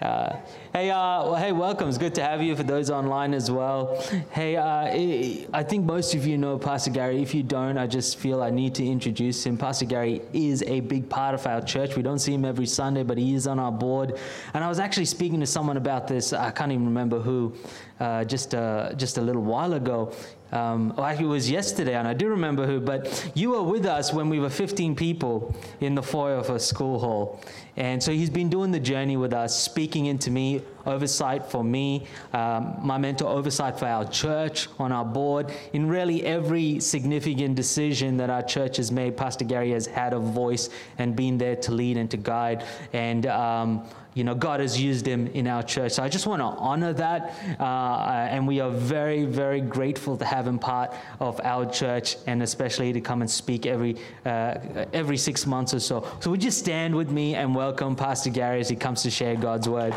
Uh, hey, uh, well, hey, welcome. It's good to have you for those online as well. Hey, uh, I think most of you know Pastor Gary. If you don't, I just feel I need to introduce him. Pastor Gary is a big part of our church. We don't see him every Sunday, but he is on our board. And I was actually speaking to someone about this. I can't even remember who, uh, just uh, just a little while ago. Um, actually, it was yesterday, and I do remember who, but you were with us when we were 15 people in the foyer of a school hall. And so he's been doing the journey with us, speaking into me, oversight for me, um, my mentor oversight for our church, on our board. In really every significant decision that our church has made, Pastor Gary has had a voice and been there to lead and to guide. And um, you know, God has used him in our church. So I just want to honor that. Uh, and we are very, very grateful to have him part of our church and especially to come and speak every, uh, every six months or so. So would you stand with me and welcome Pastor Gary as he comes to share God's word?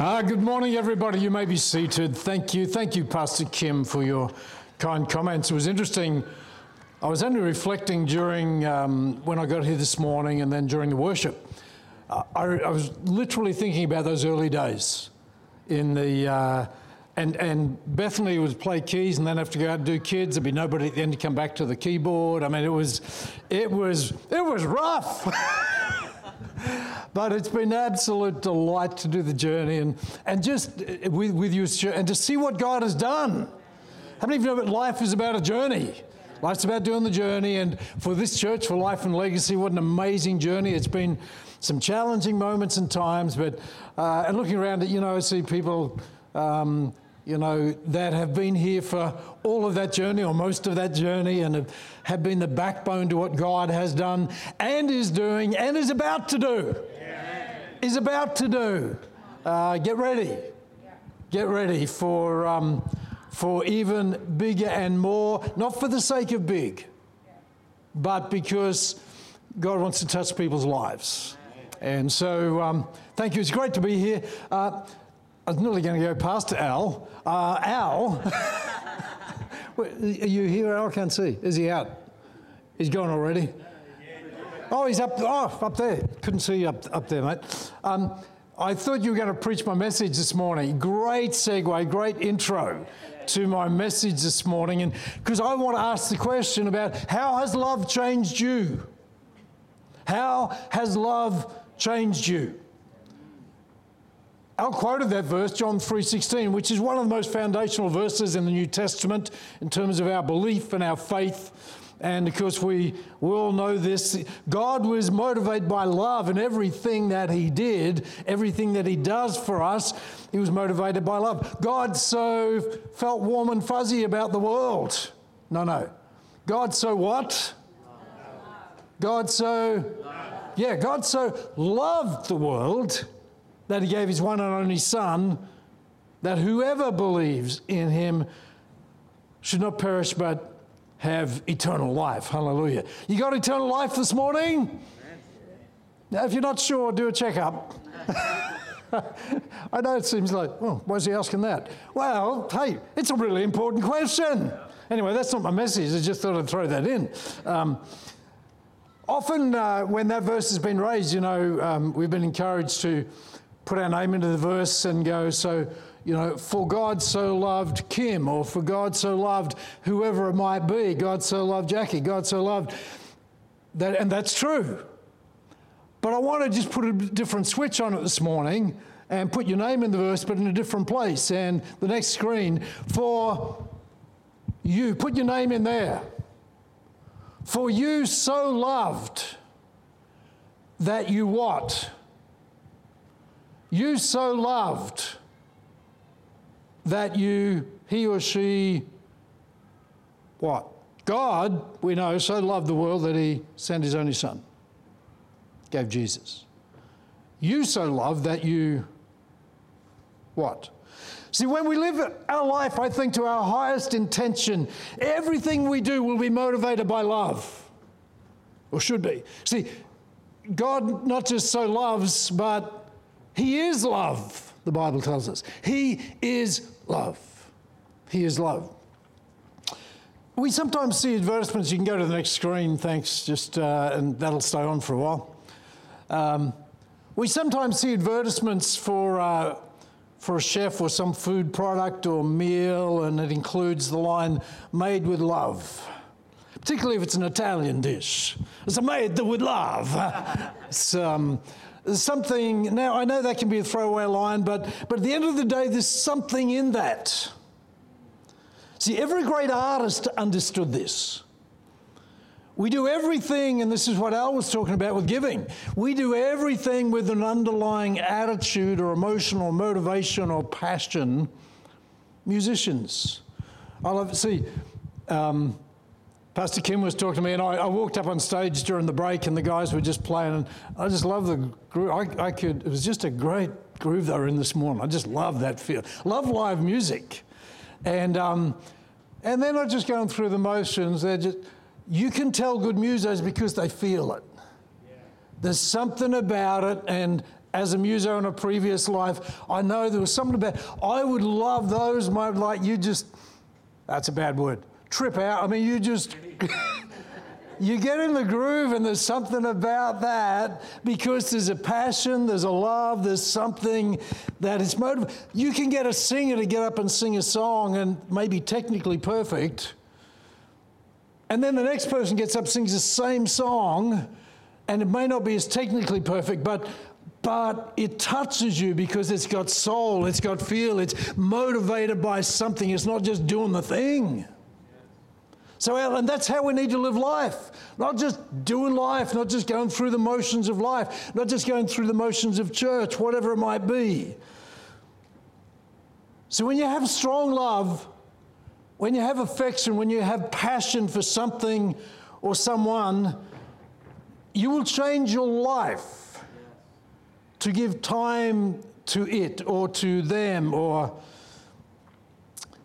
Uh, good morning, everybody. You may be seated. Thank you. Thank you, Pastor Kim, for your kind comments. It was interesting I was only reflecting during um, when I got here this morning and then during the worship. I, I, was literally thinking about those early days in the. Uh, and, and Bethany would play keys and then have to go out and do kids. There'd be nobody at the end to come back to the keyboard. I mean, it was, it was, it was rough. but it's been absolute delight to do the journey and, and just uh, with, with you and to see what God has done. How many of you know that life is about a journey? Life's about doing the journey, and for this church, for Life and Legacy, what an amazing journey. It's been some challenging moments and times, but uh, and looking around at, you know, I see people, um, you know, that have been here for all of that journey or most of that journey and have, have been the backbone to what God has done and is doing and is about to do. Yeah. Is about to do. Uh, get ready. Get ready for. Um, for even bigger and more, not for the sake of big, but because God wants to touch people's lives. And so, um, thank you. It's great to be here. Uh, I was nearly going to go past Al. Uh, Al, are you here, Al? Can't see. Is he out? He's gone already. Oh, he's up. Oh, up there. Couldn't see you up, up there, mate. Um, I thought you were going to preach my message this morning. Great segue, great intro to my message this morning, and because I want to ask the question about how has love changed you? How has love changed you? Al quoted that verse, John 3:16, which is one of the most foundational verses in the New Testament in terms of our belief and our faith. And of course, we, we all know this. God was motivated by love in everything that He did, everything that He does for us. He was motivated by love. God so felt warm and fuzzy about the world. No, no. God so what? God so, yeah, God so loved the world that He gave His one and only Son, that whoever believes in Him should not perish but have eternal life. Hallelujah. You got eternal life this morning? Now, if you're not sure, do a checkup. I know it seems like, oh, why is he asking that? Well, hey, it's a really important question. Anyway, that's not my message. I just thought I'd throw that in. Um, often, uh, when that verse has been raised, you know, um, we've been encouraged to put our name into the verse and go, so you know, for God so loved Kim, or for God so loved whoever it might be. God so loved Jackie. God so loved that, and that's true. But I want to just put a different switch on it this morning and put your name in the verse, but in a different place. And the next screen, for you, put your name in there. For you so loved that you what? You so loved that you, he or she, what? God, we know, so loved the world that he sent his only son, gave Jesus. You so love that you, what? See, when we live our life, I think, to our highest intention, everything we do will be motivated by love, or should be. See, God not just so loves, but He is love, the Bible tells us. He is love. He is love. we sometimes see advertisements. You can go to the next screen, thanks, just, uh, and that'll stay on for a while. Um, we sometimes see advertisements for, uh, for a chef or some food product or meal, and it includes the line, made with love. Particularly if it's an Italian dish. It's a made with love. it's, um, something, now I know that can be a throwaway line, but, but at the end of the day, there's something in that. See, every great artist understood this. We do everything, and this is what Al was talking about with giving. We do everything with an underlying attitude or emotion or motivation or passion. Musicians. I love, see, um, Pastor Kim was talking to me, and I, I, walked up on stage during the break, and the guys were just playing, and I just love the groove. I, I could, it was just a great groove they were in this morning. I just love that feel. Love live music. And, um, and they're not just going through the motions, they're just, you can tell good musos because they feel it. There's something about it, and as a muso in a previous life, I know there was something about I would love those, like you just, that's a bad word, trip out. I mean, you just. you get in the groove, and there's something about that because there's a passion, there's a love, there's something that is motivated. You can get a singer to get up and sing a song and maybe technically perfect. And then the next person gets up, sings the same song, and it may not be as technically perfect, but but it touches you because it's got soul, it's got feel, it's motivated by something. It's not just doing the thing. So, and that's how we need to live life. Not just doing life, not just going through the motions of life, not just going through the motions of church, whatever it might be. So, when you have strong love, when you have affection, when you have passion for something or someone, you will change your life to give time to it or to them or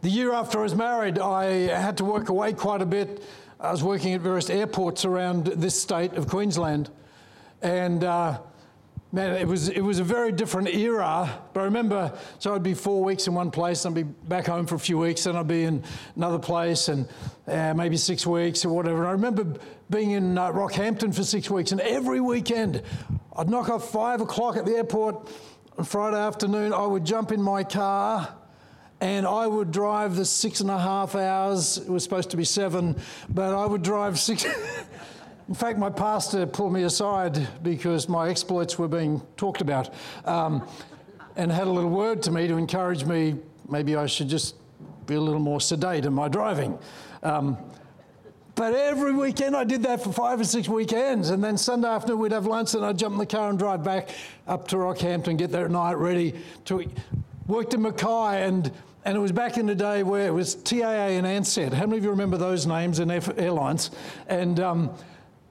the year after I was married, I had to work away quite a bit. I was working at various airports around this state of Queensland. And uh, man, it was, it was a very different era. But I remember, so I'd be four weeks in one place, and I'd be back home for a few weeks, and I'd be in another place, and uh, maybe six weeks or whatever. And I remember being in uh, Rockhampton for six weeks, and every weekend I'd knock off five o'clock at the airport on Friday afternoon. I would jump in my car and I would drive the six and a half hours. It was supposed to be seven, but I would drive six. In fact, my pastor pulled me aside because my exploits were being talked about um, and had a little word to me to encourage me. Maybe I should just be a little more sedate in my driving. Um, but every weekend I did that for five or six weekends. And then Sunday afternoon we'd have lunch and I'd jump in the car and drive back up to Rockhampton, get there at night ready to. Worked in Mackay and and it was back in the day where it was TAA and Ansett. How many of you remember those names in airlines? And um,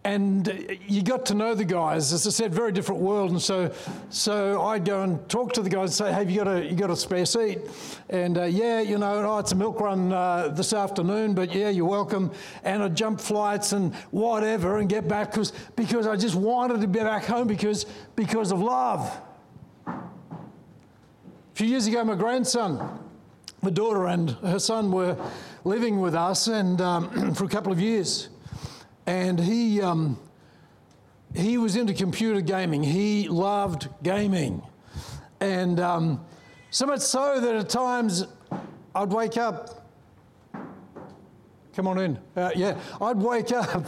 and you got to know the guys. As I said, very different world. And so, so I'd go and talk to the guys and say, "Hey, have you got a you got a spare seat?" And uh, yeah, you know, oh, it's a milk run uh, this afternoon, but yeah, you're welcome. And I'd jump flights and whatever and get back because because I just wanted to be back home because because of love. A few years ago, my grandson my daughter and her son were living with us and um, for a couple of years. And he, um, he was into computer gaming. He loved gaming. And um, so much so that at times I'd wake up. Come on in. Uh, yeah, I'd wake up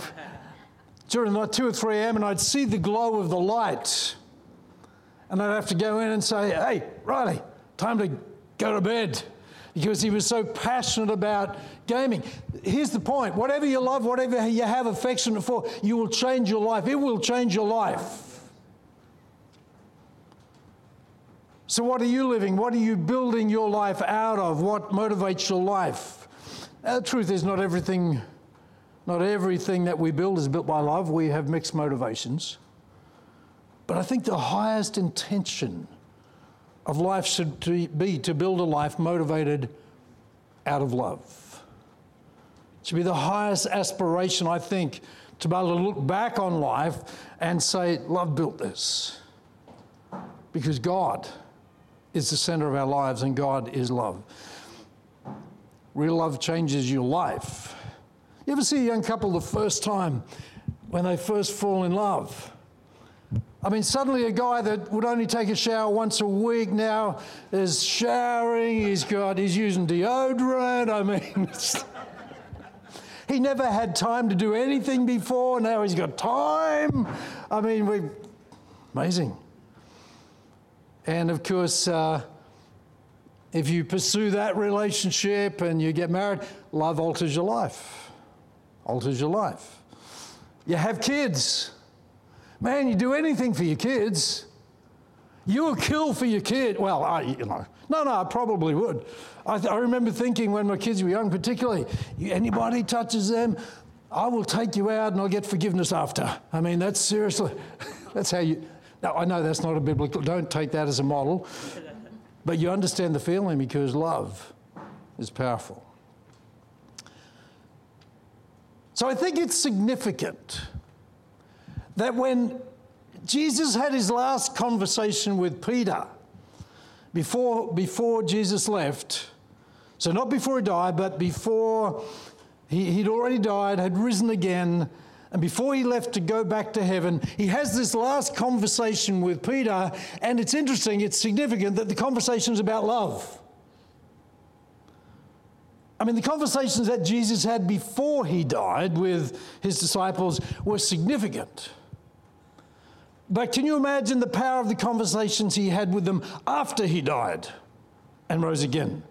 during the night, 2 or 3 a.m., and I'd see the glow of the light. And I'd have to go in and say, hey, Riley, time to go to bed because he was so passionate about gaming. Here's the point whatever you love, whatever you have affection for, you will change your life. It will change your life. So, what are you living? What are you building your life out of? What motivates your life? the truth is, not everything, not everything that we build is built by love. We have mixed motivations. But I think the highest intention of life should be to build a life motivated out of love. It should be the highest aspiration, I think, to be able to look back on life and say, Love built this. Because God is the center of our lives and God is love. Real love changes your life. You ever see a young couple the first time when they first fall in love? I mean, suddenly a guy that would only take a shower once a week now is showering. He's got, he's using deodorant. I mean, he never had time to do anything before. Now he's got time. I mean, we, amazing. And of course, uh, if you pursue that relationship and you get married, love alters your life. Alters your life. You have kids. Man, you do anything for your kids. You will kill for your kid. Well, I, you know, no, no, I probably would. I, th- I remember thinking when my kids were young, particularly, anybody touches them, I will take you out and I'll get forgiveness after. I mean, that's seriously, that's how you. Now, I know that's not a biblical, don't take that as a model, but you understand the feeling because love is powerful. So I think it's significant that when Jesus had his last conversation with Peter before, before Jesus left, so not before he died, but before he, he'd already died, had risen again, and before he left to go back to heaven, he has this last conversation with Peter, and it's interesting, it's significant that the conversation is about love. I mean, the conversations that Jesus had before he died with his disciples were significant. But can you imagine the power of the conversations he had with them after he died and rose again?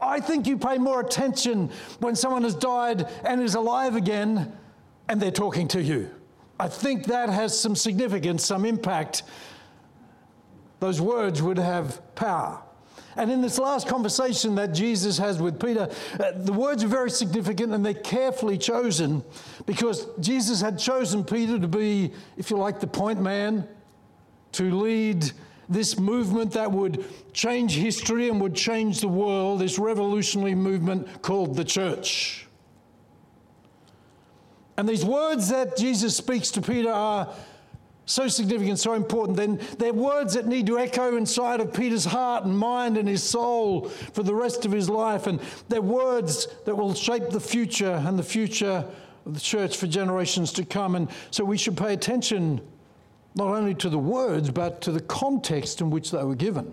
I think you pay more attention when someone has died and is alive again and they're talking to you. I think that has some significance, some impact. Those words would have power. And in this last conversation that Jesus has with Peter, uh, the words are very significant and they're carefully chosen because Jesus had chosen Peter to be, if you like, the point man, to lead this movement that would change history and would change the world, this revolutionary movement called the church. And these words that Jesus speaks to Peter are so significant, so important, then they're words that need to echo inside of Peter's heart and mind and his soul for the rest of his life. And they're words that will shape the future and the future of the church for generations to come. And so we should pay attention not only to the words, but to the context in which they were given.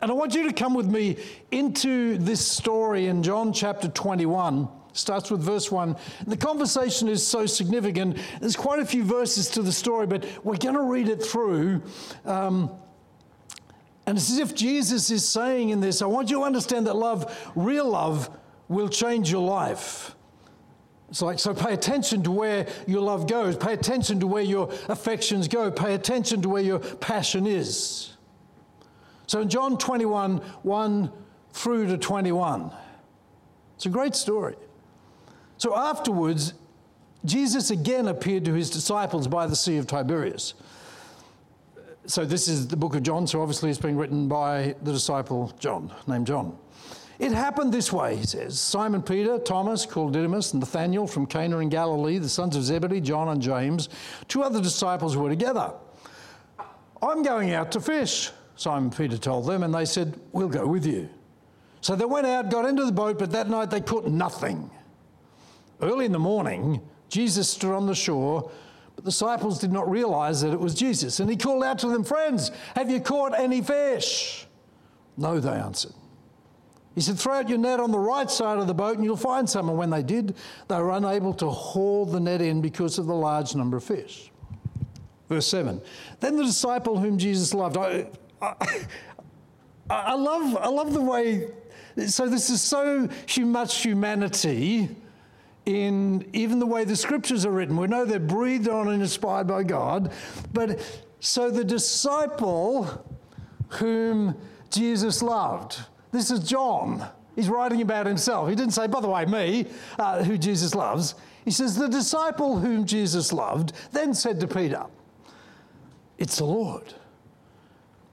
And I want you to come with me into this story in John chapter 21 starts with verse 1. The conversation is so significant. There's quite a few verses to the story, but we're going to read it through. Um, and it's as if Jesus is saying in this, I want you to understand that love, real love, will change your life. It's like, so pay attention to where your love goes, pay attention to where your affections go, pay attention to where your passion is. So in John 21 1 through to 21, it's a great story. So afterwards, Jesus again appeared to his disciples by the Sea of Tiberias. So this is the book of John, so obviously it's being written by the disciple John, named John. It happened this way, he says Simon Peter, Thomas, called Didymus, and Nathanael from Cana in Galilee, the sons of Zebedee, John and James, two other disciples were together. I'm going out to fish, Simon Peter told them, and they said, We'll go with you. So they went out, got into the boat, but that night they caught nothing. Early in the morning, Jesus stood on the shore, but the disciples did not realize that it was Jesus. And he called out to them, Friends, have you caught any fish? No, they answered. He said, Throw out your net on the right side of the boat and you'll find some. And when they did, they were unable to haul the net in because of the large number of fish. Verse 7. Then the disciple whom Jesus loved, I, I, I love, I love the way, so this is so much humanity in even the way the scriptures are written. We know they're breathed on and inspired by God. But so the disciple whom Jesus loved, this is John. He's writing about himself. He didn't say, by the way, me, uh, who Jesus loves. He says, the disciple whom Jesus loved then said to Peter, It's the Lord.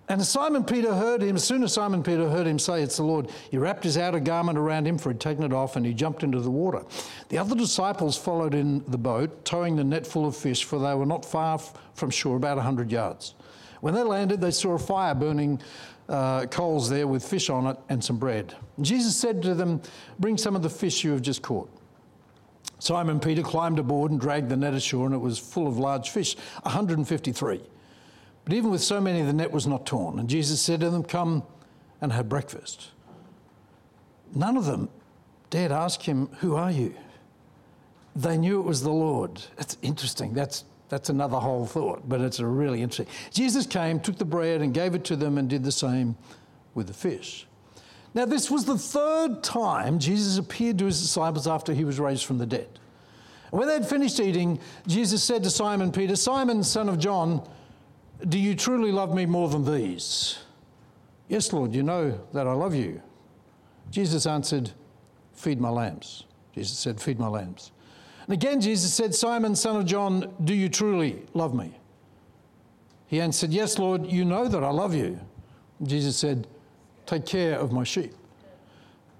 And Simon Peter heard him, as soon as Simon Peter heard him say, It's the Lord, he wrapped his outer garment around him, for he'd taken it off, and he jumped into the water. The other disciples followed in the boat, towing the net full of fish, for they were not far from shore, about a 100 yards. When they landed, they saw a fire burning uh, coals there with fish on it and some bread. And Jesus said to them, Bring some of the fish you have just caught. Simon Peter climbed aboard and dragged the net ashore, and it was full of large fish 153. But even with so many, the net was not torn. And Jesus said to them, Come and have breakfast. None of them dared ask him, Who are you? They knew it was the Lord. That's interesting. That's, that's another whole thought, but it's a really interesting. Jesus came, took the bread, and gave it to them, and did the same with the fish. Now, this was the third time Jesus appeared to his disciples after he was raised from the dead. When they had finished eating, Jesus said to Simon Peter, Simon, son of John, do you truly love me more than these? Yes, Lord, you know that I love you. Jesus answered, Feed my lambs. Jesus said, Feed my lambs. And again, Jesus said, Simon, son of John, do you truly love me? He answered, Yes, Lord, you know that I love you. Jesus said, Take care of my sheep.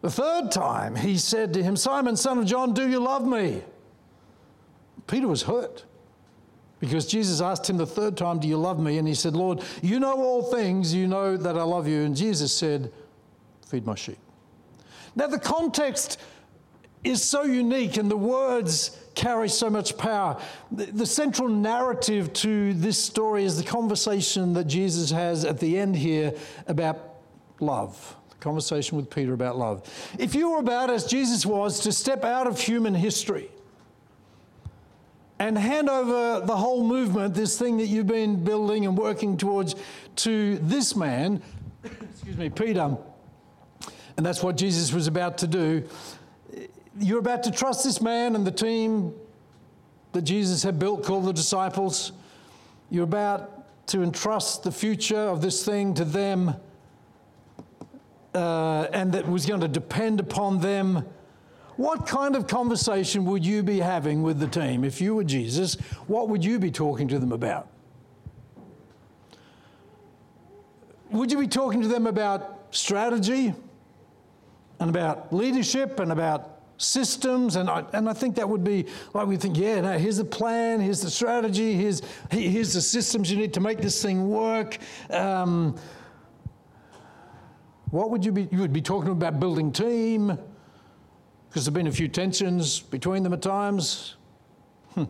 The third time he said to him, Simon, son of John, do you love me? Peter was hurt because Jesus asked him the third time, Do you love me? And he said, Lord, you know all things, you know that I love you. And Jesus said, Feed my sheep. Now, the context is so unique and the words carry so much power. The, the, central narrative to this story is the conversation that Jesus has at the end here about love. The conversation with Peter about love. If you were about, as Jesus was, to step out of human history and hand over the whole movement, this thing that you've been building and working towards, to this man, excuse me, Peter, and that's what Jesus was about to do. You're about to trust this man and the team that Jesus had built called the disciples. You're about to entrust the future of this thing to them uh, and that was going to depend upon them. What kind of conversation would you be having with the team if you were Jesus? What would you be talking to them about? Would you be talking to them about strategy and about leadership and about systems? And I, and I think that would be like we think, yeah, no, here's the plan, here's the strategy, here's, here's the systems you need to make this thing work. Um, what would you be? You would be talking about building team, because there have been a few tensions between them at times. Hmm.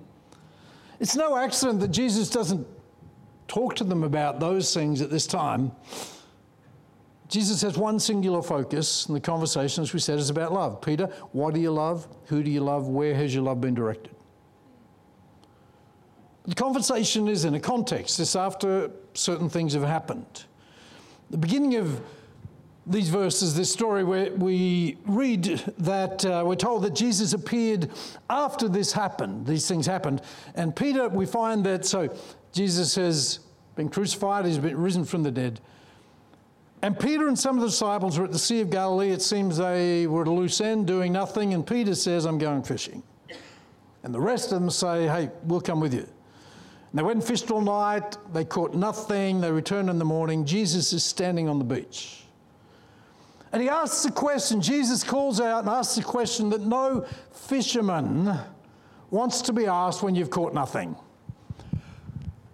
It's no accident that Jesus doesn't talk to them about those things at this time. Jesus has one singular focus, and the conversation, as we said, is about love. Peter, what do you love? Who do you love? Where has your love been directed? The conversation is in a context. It's after certain things have happened. The beginning of these verses, this story, where we read that uh, we're told that Jesus appeared after this happened, these things happened. And Peter, we find that so Jesus has been crucified, he's been risen from the dead. And Peter and some of the disciples were at the Sea of Galilee. It seems they were at a loose end doing nothing. And Peter says, I'm going fishing. And the rest of them say, Hey, we'll come with you. And they went and fished all night. They caught nothing. They returned in the morning. Jesus is standing on the beach. And he asks a question, Jesus calls out and asks a question that no fisherman wants to be asked when you've caught nothing.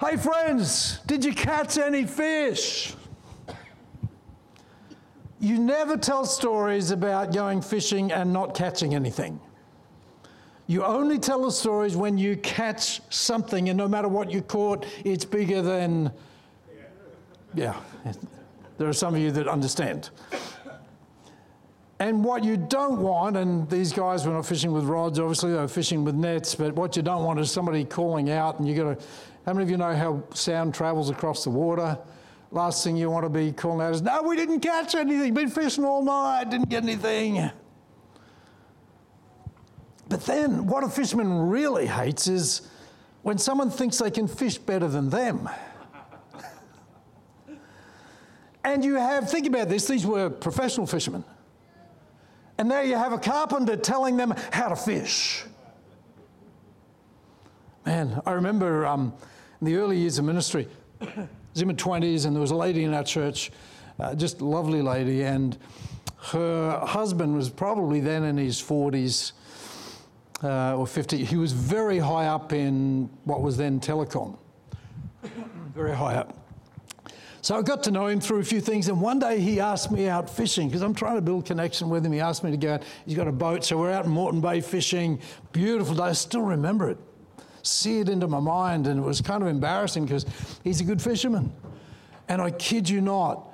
Hey, friends, did you catch any fish? You never tell stories about going fishing and not catching anything. You only tell the stories when you catch something, and no matter what you caught, it's bigger than. Yeah, there are some of you that understand. And what you don't want, and these guys were not fishing with rods, obviously, they were fishing with nets, but what you don't want is somebody calling out, and you got to. How many of you know how sound travels across the water? Last thing you want to be calling out is, No, we didn't catch anything, been fishing all night, didn't get anything. But then, what a fisherman really hates is when someone thinks they can fish better than them. and you have, think about this, these were professional fishermen. And now you have a carpenter telling them how to fish. Man, I remember um, in the early years of ministry, I was in my 20s, and there was a lady in our church, uh, just lovely lady, and her husband was probably then in his 40s uh, or 50. He was very high up in what was then telecom, very high up. So I got to know him through a few things, and one day he asked me out fishing because I'm trying to build connection with him. He asked me to go out. He's got a boat, so we're out in Moreton Bay fishing. Beautiful day. I still remember it. seared into my mind, and it was kind of embarrassing because he's a good fisherman. And I kid you not,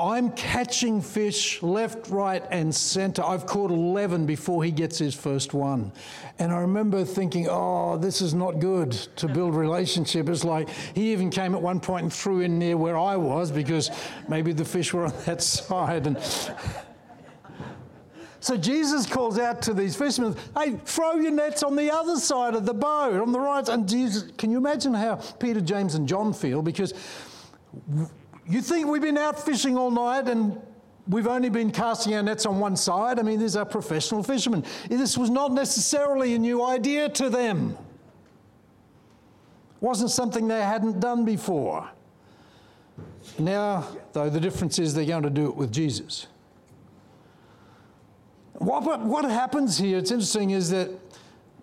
I'm catching fish left, right, and center. I've caught 11 before he gets his first one. And I remember thinking, oh, this is not good to build relationship. It's like he even came at one point and threw in near where I was because maybe the fish were on that side. And so Jesus calls out to these fishermen, hey, throw your nets on the other side of the boat, on the right. And Jesus, can you imagine how Peter, James, and John feel? Because you think we've been out fishing all night and we've only been casting our nets on one side? I mean, these are professional fishermen. This was not necessarily a new idea to them. It wasn't something they hadn't done before. Now, though, the difference is they're going to do it with Jesus. What, what, happens here, it's interesting, is that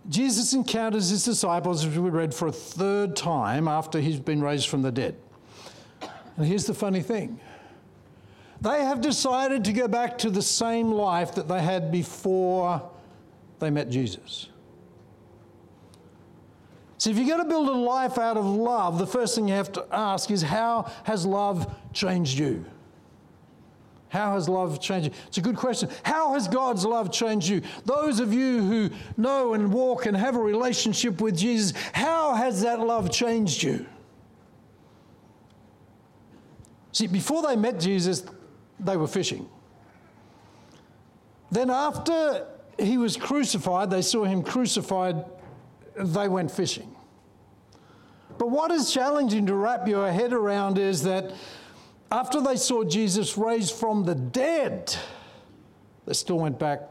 Jesus encounters his disciples, as we read, for a third time after he's been raised from the dead. And here's the funny thing they have decided to go back to the same life that they had before they met Jesus. So, if you're going to build a life out of love, the first thing you have to ask is how has love changed you? How has love changed you? It's a good question. How has God's love changed you? Those of you who know and walk and have a relationship with Jesus, how has that love changed you? See, before they met Jesus, they were fishing. Then, after he was crucified, they saw him crucified, they went fishing. But what is challenging to wrap your head around is that after they saw Jesus raised from the dead, they still went back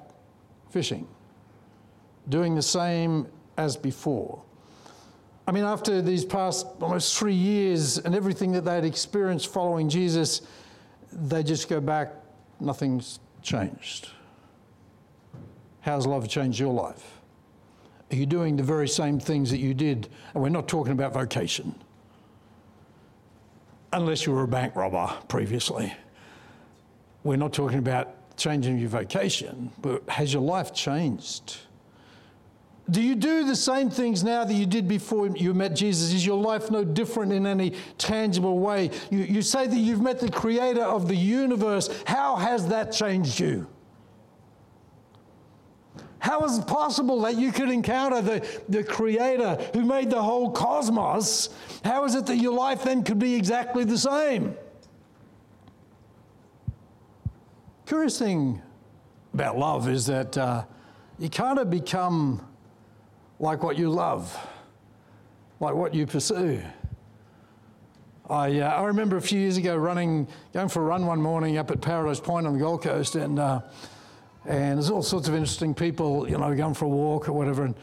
fishing, doing the same as before. I mean, after these past almost three years and everything that they had experienced following Jesus, they just go back, nothing's changed. How's love changed your life? Are you doing the very same things that you did? And we're not talking about vocation, unless you were a bank robber previously. We're not talking about changing your vocation, but has your life changed? Do you do the same things now that you did before you met Jesus? Is your life no different in any tangible way? You, you say that you've met the creator of the universe. How has that changed you? How is it possible that you could encounter the, the creator who made the whole cosmos? How is it that your life then could be exactly the same? Curious thing about love is that uh, you kind of become like what you love, like what you pursue. I, uh, I remember a few years ago running, going for a run one morning up at Paradise Point on the Gold Coast, and, uh, and there's all sorts of interesting people, you know, going for a walk or whatever. And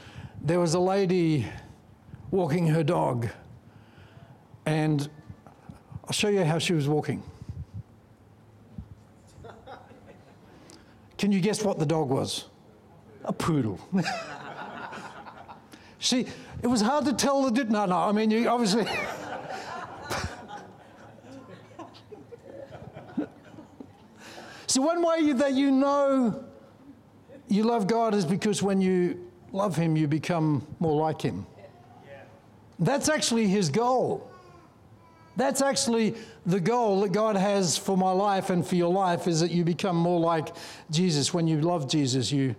there was a lady walking her dog, and I'll show you how she was walking. Can you guess what the dog was? A poodle. See, it was hard to tell the. Did no, no, I mean, you obviously. See, one way that you know you love God is because when you love Him, you become more like Him. That's actually His goal. That's actually the goal that God has for my life and for your life is that you become more like Jesus. When you love Jesus, you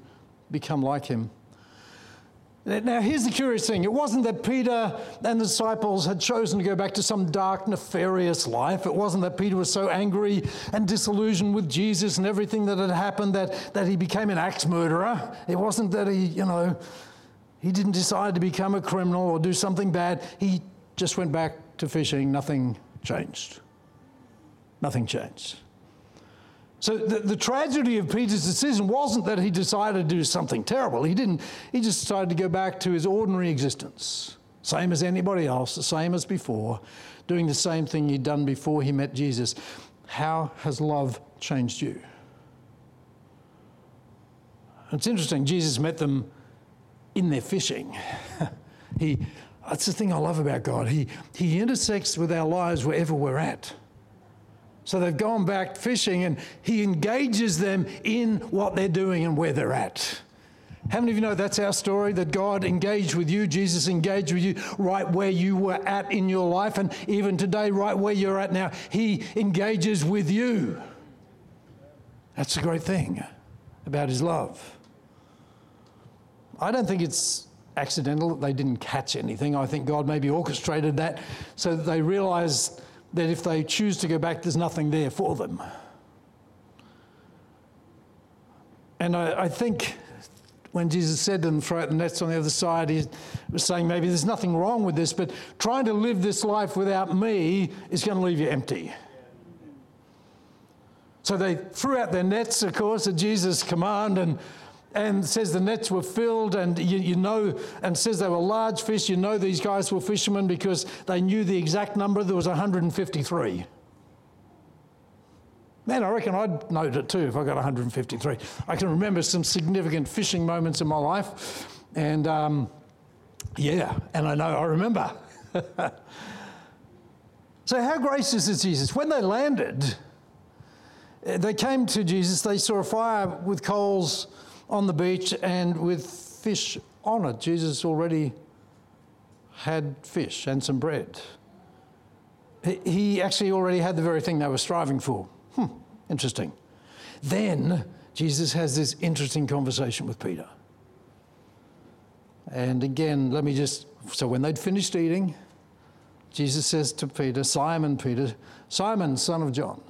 become like Him. Now, here's the curious thing it wasn't that Peter and the disciples had chosen to go back to some dark, nefarious life. It wasn't that Peter was so angry and disillusioned with Jesus and everything that had happened that, that he became an axe murderer. It wasn't that he, you know, he didn't decide to become a criminal or do something bad. He just went back to fishing. Nothing changed. Nothing changed. So the, the, tragedy of Peter's decision wasn't that he decided to do something terrible. He didn't. He just decided to go back to his ordinary existence, same as anybody else, the same as before, doing the same thing he'd done before he met Jesus. How has love changed you? It's interesting. Jesus met them in their fishing. he That's the thing I love about God. He, he intersects with our lives wherever we're at. So they've gone back fishing and he engages them in what they're doing and where they're at. How many of you know that's our story? That God engaged with you, Jesus engaged with you right where you were at in your life, and even today, right where you're at now, He engages with you. That's the great thing about His love. I don't think it's accidental that they didn't catch anything. I think God maybe orchestrated that so that they realized that if they choose to go back, there's nothing there for them. And I, I think when Jesus said to them, throw out the nets on the other side, he was saying maybe there's nothing wrong with this, but trying to live this life without me is going to leave you empty. So they threw out their nets, of course, at Jesus' command, and, and says the nets were filled, and you, you know, and says they were large fish. You know these guys were fishermen because they knew the exact number. There was 153. Man, I reckon I'd note it too if I got 153. I can remember some significant fishing moments in my life, and um, yeah, and I know I remember. so, how gracious is Jesus? When they landed, eh, they came to Jesus, they saw a fire with coals on the beach and with fish on it. Jesus already had fish and some bread. He actually already had the very thing they were striving for. Hmm, interesting. Then Jesus has this interesting conversation with Peter. And again, let me just so when they'd finished eating, Jesus says to Peter, Simon, Peter, Simon, son of John,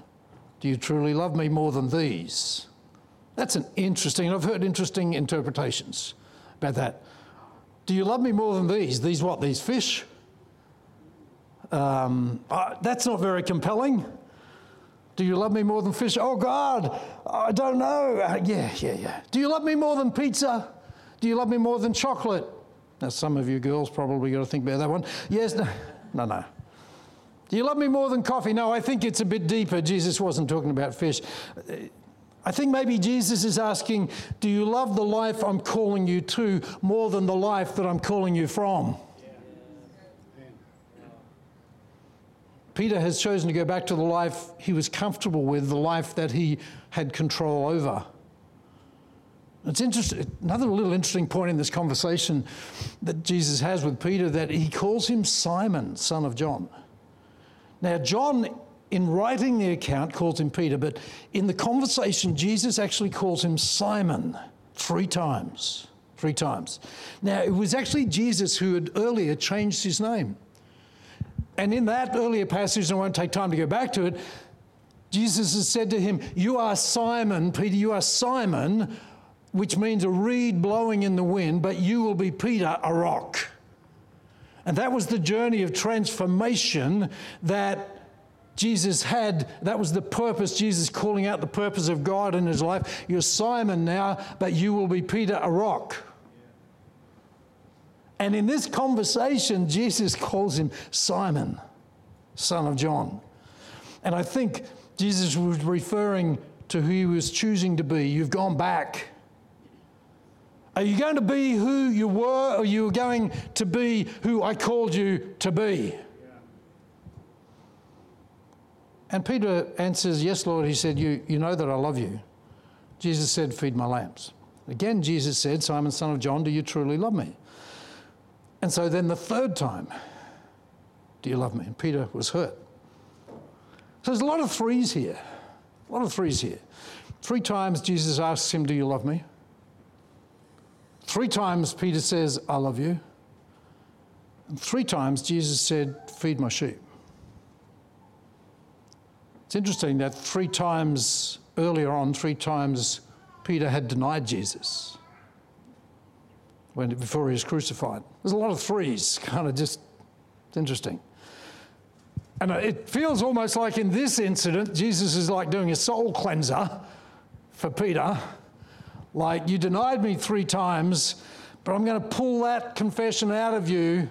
do you truly love me more than these? That's an interesting, I've heard interesting interpretations about that. Do you love me more than these? These what? These fish? Um, uh, that's not very compelling. Do you love me more than fish? Oh, God, I don't know. Uh, yeah, yeah, yeah. Do you love me more than pizza? Do you love me more than chocolate? Now, some of you girls probably got to think about that one. Yes, no, no, no. Do you love me more than coffee? No, I think it's a bit deeper. Jesus wasn't talking about fish. I think maybe Jesus is asking, Do you love the life I'm calling you to more than the life that I'm calling you from? Peter has chosen to go back to the life he was comfortable with, the life that he had control over. It's interesting, another little interesting point in this conversation that Jesus has with Peter that he calls him Simon, son of John. Now, John, in writing the account, calls him Peter, but in the conversation, Jesus actually calls him Simon three times. Three times. Now, it was actually Jesus who had earlier changed his name. And in that earlier passage, I won't take time to go back to it, Jesus has said to him, You are Simon, Peter, you are Simon, which means a reed blowing in the wind, but you will be Peter, a rock. And that was the journey of transformation that Jesus had. That was the purpose, Jesus calling out the purpose of God in his life. You're Simon now, but you will be Peter, a rock. And in this conversation, Jesus calls him Simon, son of John. And I think Jesus was referring to who he was choosing to be. You've gone back. Are you going to be who you were, or are you going to be who I called you to be? And Peter answers, Yes, Lord. He said, you, you know that I love you. Jesus said, Feed my lambs. Again, Jesus said, Simon, son of John, do you truly love me? And so then the third time, Do you love me? And Peter was hurt. So there's a lot of threes here. A lot of threes here. Three times Jesus asks him, Do you love me? Three times Peter says, I love you. And three times Jesus said, Feed my sheep. It's interesting that three times earlier on, three times Peter had denied Jesus when, before he was crucified. There's a lot of threes, kind of just, it's interesting. And it feels almost like in this incident, Jesus is like doing a soul cleanser for Peter. Like, you denied me three times, but I'm going to pull that confession out of you,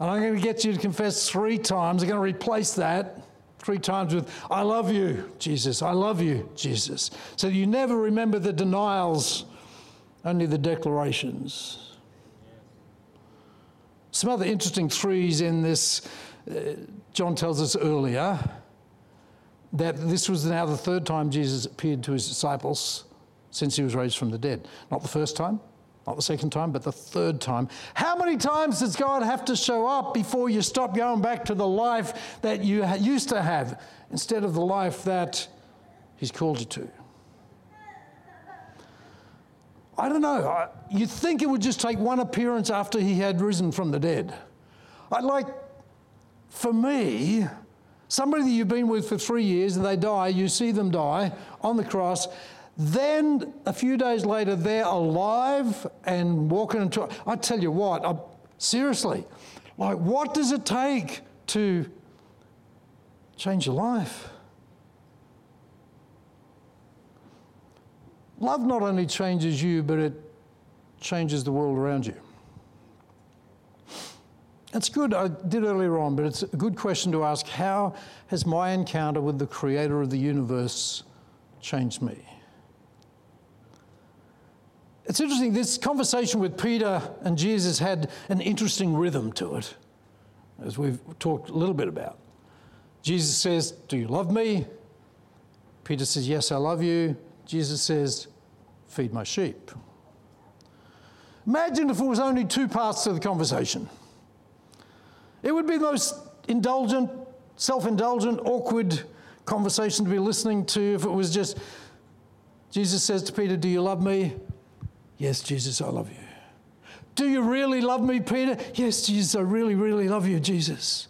and I'm going to get you to confess three times. I'm going to replace that three times with, I love you, Jesus. I love you, Jesus. So you never remember the denials only the declarations. Some other interesting threes in this, uh, John tells us earlier that this was now the third time Jesus appeared to his disciples since he was raised from the dead. Not the first time, not the second time, but the third time. How many times does God have to show up before you stop going back to the life that you used to have instead of the life that He's called you to? I don't know. You'd think it would just take one appearance after he had risen from the dead. I'd like, for me, somebody that you've been with for three years and they die, you see them die on the cross, then a few days later, they're alive and walking and talking. I tell you what, I, seriously, like, what does it take to change your life? Love not only changes you, but it changes the world around you. It's good, I did earlier on, but it's a good question to ask how has my encounter with the creator of the universe changed me? It's interesting, this conversation with Peter and Jesus had an interesting rhythm to it, as we've talked a little bit about. Jesus says, Do you love me? Peter says, Yes, I love you. Jesus says, Feed my sheep. Imagine if it was only two parts to the conversation. It would be the most indulgent, self indulgent, awkward conversation to be listening to if it was just Jesus says to Peter, Do you love me? Yes, Jesus, I love you. Do you really love me, Peter? Yes, Jesus, I really, really love you, Jesus.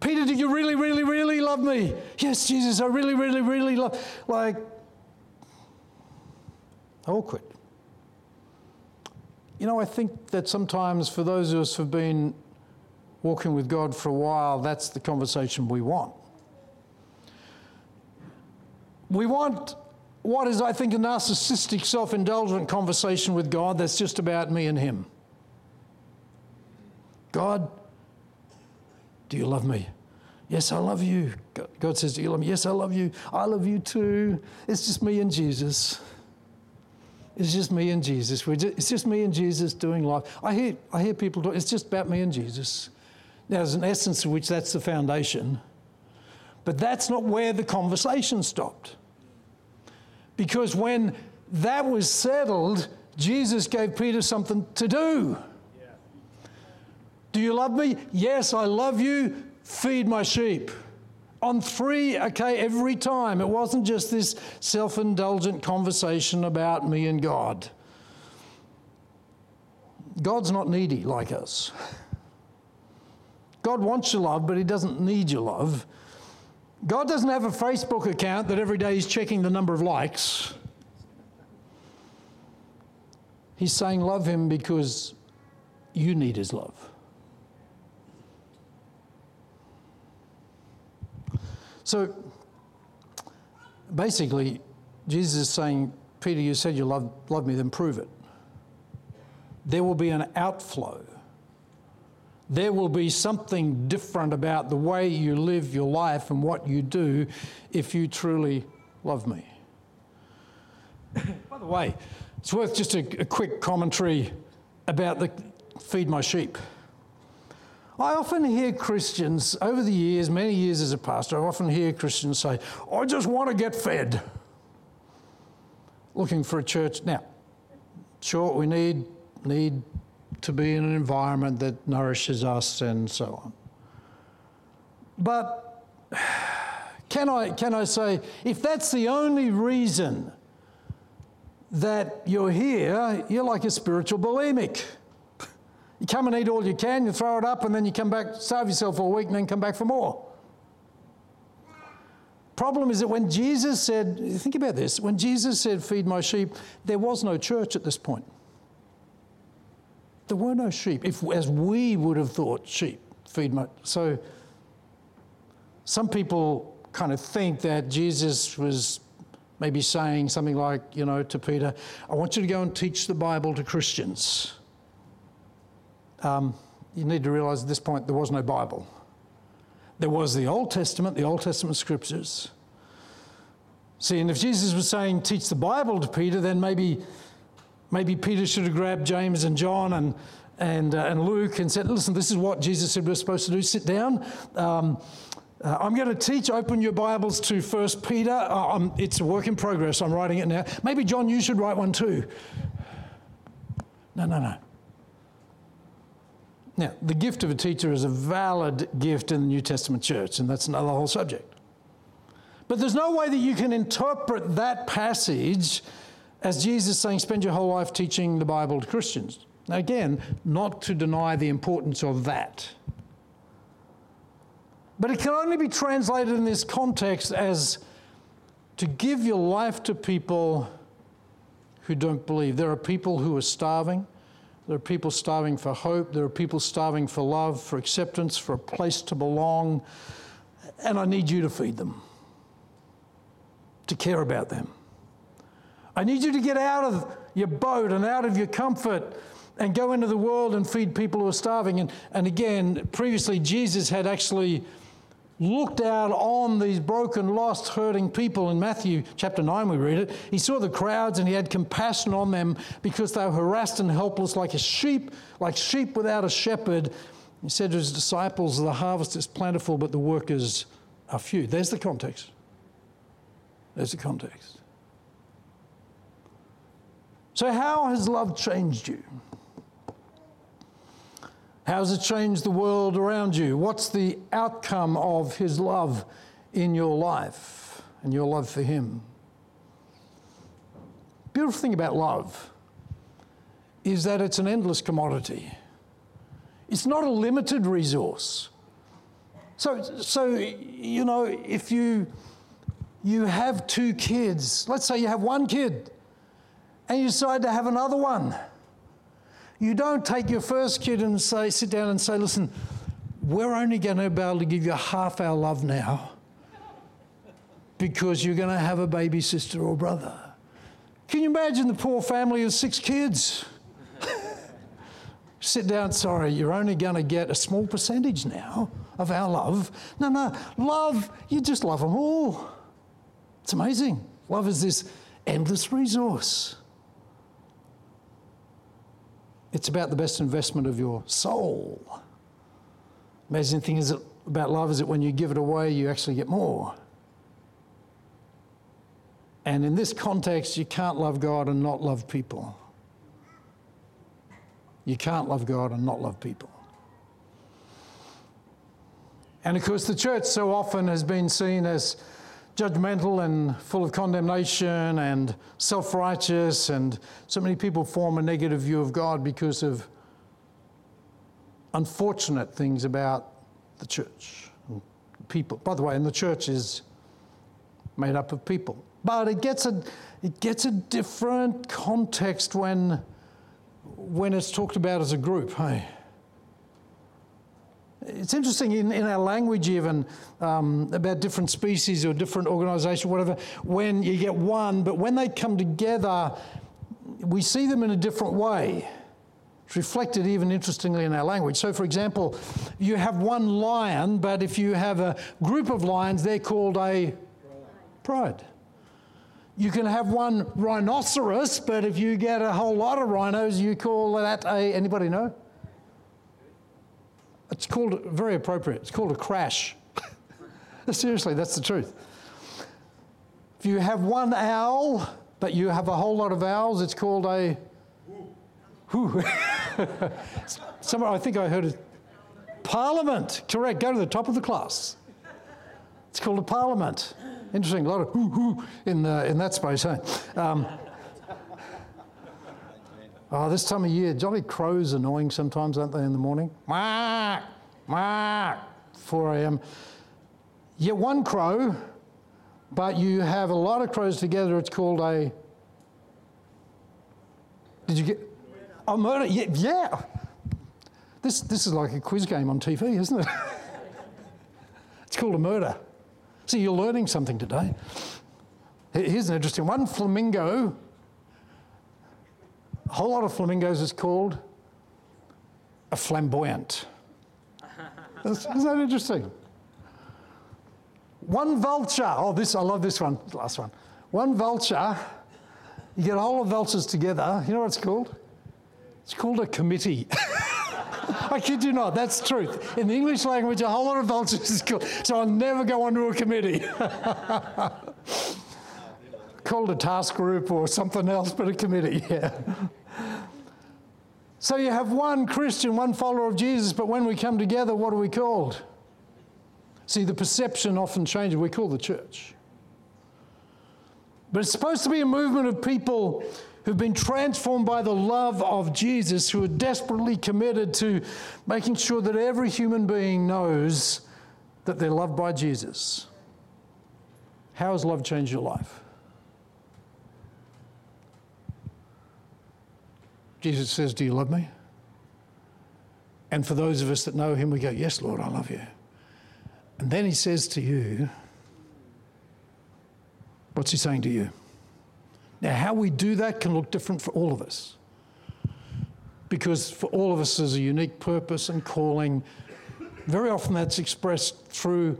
Peter, do you really, really, really love me? Yes, Jesus, I really, really, really love. Like, awkward. You know, I think that sometimes for those of us who've been walking with God for a while, that's the conversation we want. We want what is, I think, a narcissistic, self indulgent conversation with God that's just about me and Him. God, do you love me? Yes, I love you. God says, Do you love me? Yes, I love you. I love you too. It's just me and Jesus. It's just me and Jesus. Just, it's just me and Jesus doing life. I hear, I hear people talk, it's just about me and Jesus. Now, there's an essence of which that's the foundation, but that's not where the conversation stopped. Because when that was settled, Jesus gave Peter something to do. Do you love me? Yes, I love you. Feed my sheep. On three, okay, every time. It wasn't just this self indulgent conversation about me and God. God's not needy like us. God wants your love, but He doesn't need your love. God doesn't have a Facebook account that every day He's checking the number of likes. He's saying, Love Him because you need His love. So basically, Jesus is saying, Peter, you said you love, love me, then prove it. There will be an outflow there will be something different about the way you live your life and what you do if you truly love me. By the way, it's worth just a, a quick commentary about the feed my sheep. I often hear Christians, over the years, many years as a pastor, I often hear Christians say, I just want to get fed. Looking for a church. Now, sure, we need, need to be in an environment that nourishes us and so on. But can I, can I say, if that's the only reason that you're here, you're like a spiritual bulimic. You come and eat all you can, you throw it up, and then you come back, starve yourself for a week, and then come back for more. Problem is that when Jesus said, think about this, when Jesus said, Feed my sheep, there was no church at this point. There were no sheep, if, as we would have thought sheep feed my. So some people kind of think that Jesus was maybe saying something like, you know, to Peter, I want you to go and teach the Bible to Christians. Um, you need to realize at this point there was no Bible. There was the Old Testament, the Old Testament scriptures. See, and if Jesus was saying, teach the Bible to Peter, then maybe Maybe Peter should have grabbed James and John and, and, uh, and Luke and said, Listen, this is what Jesus said we're supposed to do. Sit down. Um, uh, I'm going to teach. Open your Bibles to First Peter. Uh, it's a work in progress. I'm writing it now. Maybe, John, you should write one too. No, no, no. Now, the gift of a teacher is a valid gift in the New Testament church, and that's another whole subject. But there's no way that you can interpret that passage as Jesus saying, spend your whole life teaching the Bible to Christians. Now, again, not to deny the importance of that. But it can only be translated in this context as to give your life to people who don't believe. There are people who are starving. There are people starving for hope. There are people starving for love, for acceptance, for a place to belong. And I need you to feed them, to care about them. I need you to get out of your boat and out of your comfort and go into the world and feed people who are starving. And, and again, previously, Jesus had actually looked out on these broken, lost, hurting people. In Matthew chapter 9, we read it. He saw the crowds and he had compassion on them because they were harassed and helpless, like a sheep, like sheep without a shepherd. He said to his disciples, The harvest is plentiful, but the workers are few. There's the context. There's the context. So, how has love changed you? How has it changed the world around you? What's the outcome of His love in your life and your love for Him? Beautiful thing about love is that it's an endless commodity. It's not a limited resource. So, so you know, if you you have two kids, let's say you have one kid, and you decide to have another one you don't take your first kid and say, sit down and say, listen, we're only going to be able to give you half our love now because you're going to have a baby sister or brother. Can you imagine the poor family of six kids? Sit down, sorry, you're only going to get a small percentage now of our love. No, no, love, you just love them all. It's amazing. Love is this endless resource. It's about the best investment of your soul. Amazing thing is about love is that when you give it away, you actually get more. And in this context, you can't love God and not love people. You can't love God and not love people. And of course, the church so often has been seen as judgmental and full of condemnation and self righteous, and so many people form a negative view of God because of unfortunate things about the church. and People, by the way, and the church is made up of people. But it gets a, it gets a different context when, when it's talked about as a group, hey? It's interesting in, in our language, even um, about different species or different organisations, whatever, when you get one, but when they come together, we see them in a different way. It's reflected even interestingly in our language. So, for example, you have one lion, but if you have a group of lions, they're called a pride. You can have one rhinoceros, but if you get a whole lot of rhinos, you call that a. Anybody know? It's called, very appropriate, it's called a crash. Seriously, that's the truth. If you have one owl, but you have a whole lot of owls, it's called a who. Somewhere, I think I heard it. Parliament, correct. Go to the top of the class. It's called a parliament. Interesting, a lot of who who in, in that space, hey? Um, Oh, this time of year, jolly crows annoying sometimes, aren't they, in the morning? Wah, wah, 4 a.m. You get one crow, but you have a lot of crows together. It's called a. Did you get. A murder? Yeah. yeah. This, this is like a quiz game on TV, isn't it? it's called a murder. See, you're learning something today. Here's an interesting one flamingo a whole lot of flamingos is called a flamboyant. Isn't that interesting? One vulture, oh, this, I love this one, last one. One vulture, you get a whole lot of vultures together, you know what it's called? It's called a committee. I kid you not, that's truth. In the English language, a whole lot of vultures is called. So I'll never go onto a committee. Called a task group or something else, but a committee, yeah. So you have one Christian, one follower of Jesus, but when we come together, what are we called? See, the perception often changes. We call the church. But it's supposed to be a movement of people who've been transformed by the love of Jesus, who are desperately committed to making sure that every human being knows that they're loved by Jesus. How has love changed your life? Jesus says, Do you love me? And for those of us that know him, we go, Yes, Lord, I love you. And then he says to you, What's he saying to you? Now, how we do that can look different for all of us. Because for all of us, there's a unique purpose and calling. Very often, that's expressed through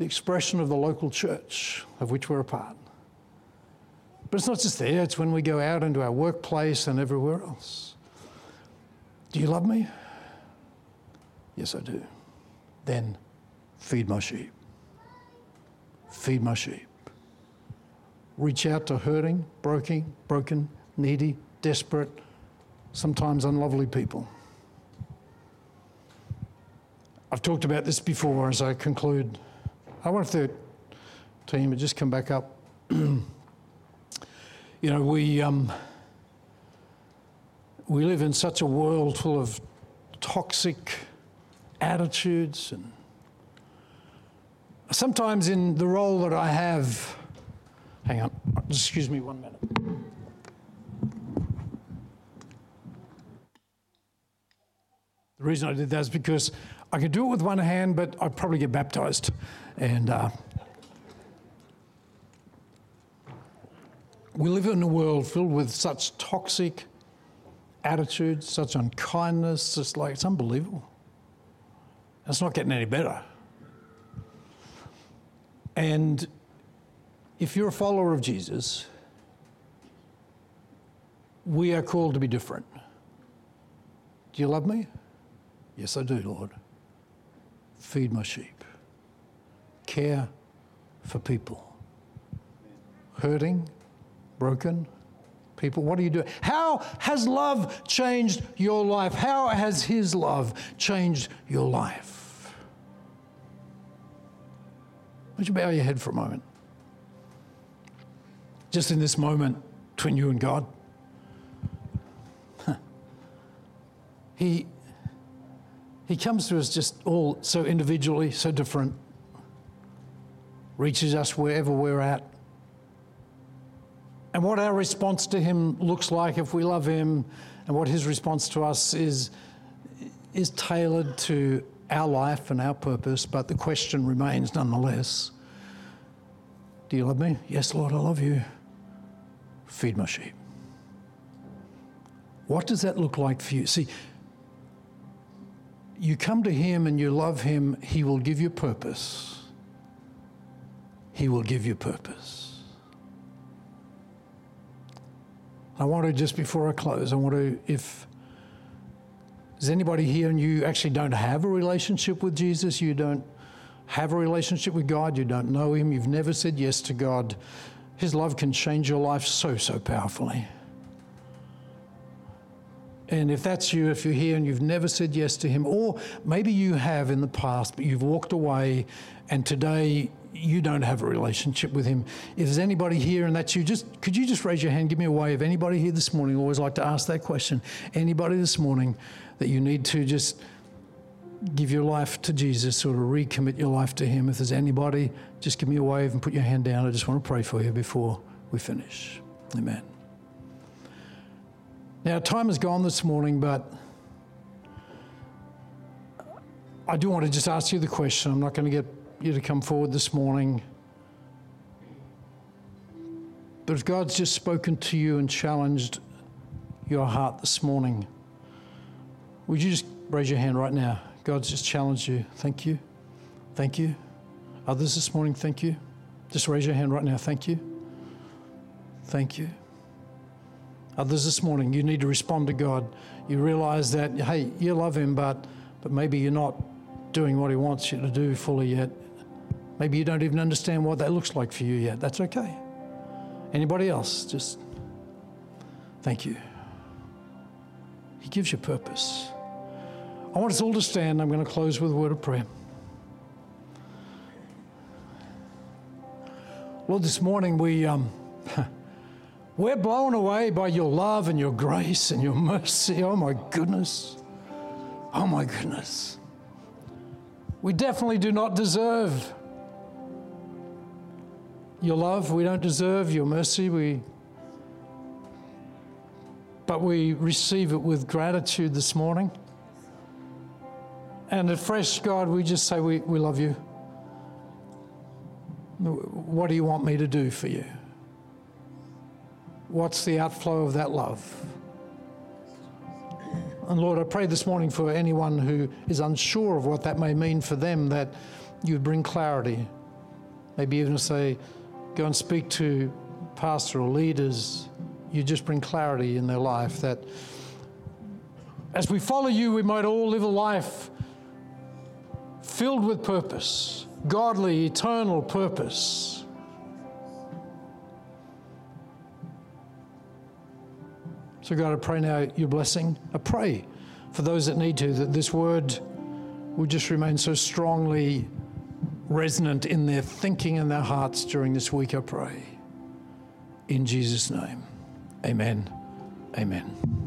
the expression of the local church of which we're a part. But it's not just there, it's when we go out into our workplace and everywhere else. Do you love me? Yes, I do. Then feed my sheep. Feed my sheep. Reach out to hurting, broken, broken, needy, desperate, sometimes unlovely people. I've talked about this before as I conclude. I wonder if the team would just come back up. you know, we, um, we live in such a world full of toxic attitudes and sometimes in the role that I have, hang on, excuse me one minute. The reason I did that is because I could do it with one hand, but I'd probably get baptized. And uh, we live in a world filled with such toxic attitudes, such unkindness, just like it's unbelievable. It's not getting any better. And if you're a follower of Jesus, we are called to be different. Do you love me? Yes, I do, Lord. Feed my sheep. Care for people. Hurting, broken people. What are you doing? How has love changed your life? How has His love changed your life? Would you bow your head for a moment? Just in this moment between you and God. he, he comes to us just all so individually, so different, reaches us wherever we're at. And what our response to him looks like if we love him, and what his response to us is, is tailored to our life and our purpose, but the question remains nonetheless Do you love me? Yes, Lord, I love you. Feed my sheep. What does that look like for you? See, you come to Him and you love Him, He will give you purpose. He will give you purpose. I want to, just before I close, I want to, if is anybody here and you actually don't have a relationship with Jesus, you don't have a relationship with God, you don't know Him, you've never said yes to God, His love can change your life so, so powerfully. And if that's you, if you're here and you've never said yes to Him, or maybe you have in the past, but you've walked away and today you don't have a relationship with Him. If there's anybody here and that's you, just could you just raise your hand? Give me a wave. Anybody here this morning? Always like to ask that question. Anybody this morning that you need to just give your life to Jesus or to recommit your life to Him. If there's anybody, just give me a wave and put your hand down. I just want to pray for you before we finish. Amen. Now, time has gone this morning, but I do want to just ask you the question. I'm not going to get you to come forward this morning. But if God's just spoken to you and challenged your heart this morning, would you just raise your hand right now? God's just challenged you. Thank you. Thank you. Others this morning, thank you. Just raise your hand right now. Thank you. Thank you. Others this morning, you need to respond to God. You realize that, hey, you love Him, but but maybe you're not doing what He wants you to do fully yet. Maybe you don't even understand what that looks like for you yet. That's okay. Anybody else? Just thank you. He gives you purpose. I want us all to stand. I'm going to close with a word of prayer. Lord, this morning we, um, we're blown away by your love and your grace and your mercy. Oh my goodness. Oh my goodness. We definitely do not deserve your love. We don't deserve your mercy. We, but we receive it with gratitude this morning. And at Fresh God, we just say, we, we love you. What do you want me to do for you? What's the outflow of that love? And Lord, I pray this morning for anyone who is unsure of what that may mean for them, that you bring clarity. Maybe even say, go and speak to pastoral leaders. You just bring clarity in their life that as we follow you, we might all live a life filled with purpose, godly, eternal purpose. So, God, I pray now your blessing. I pray for those that need to, that this word would just remain so strongly resonant in their thinking and their hearts during this week, I pray. In Jesus' name, amen. Amen.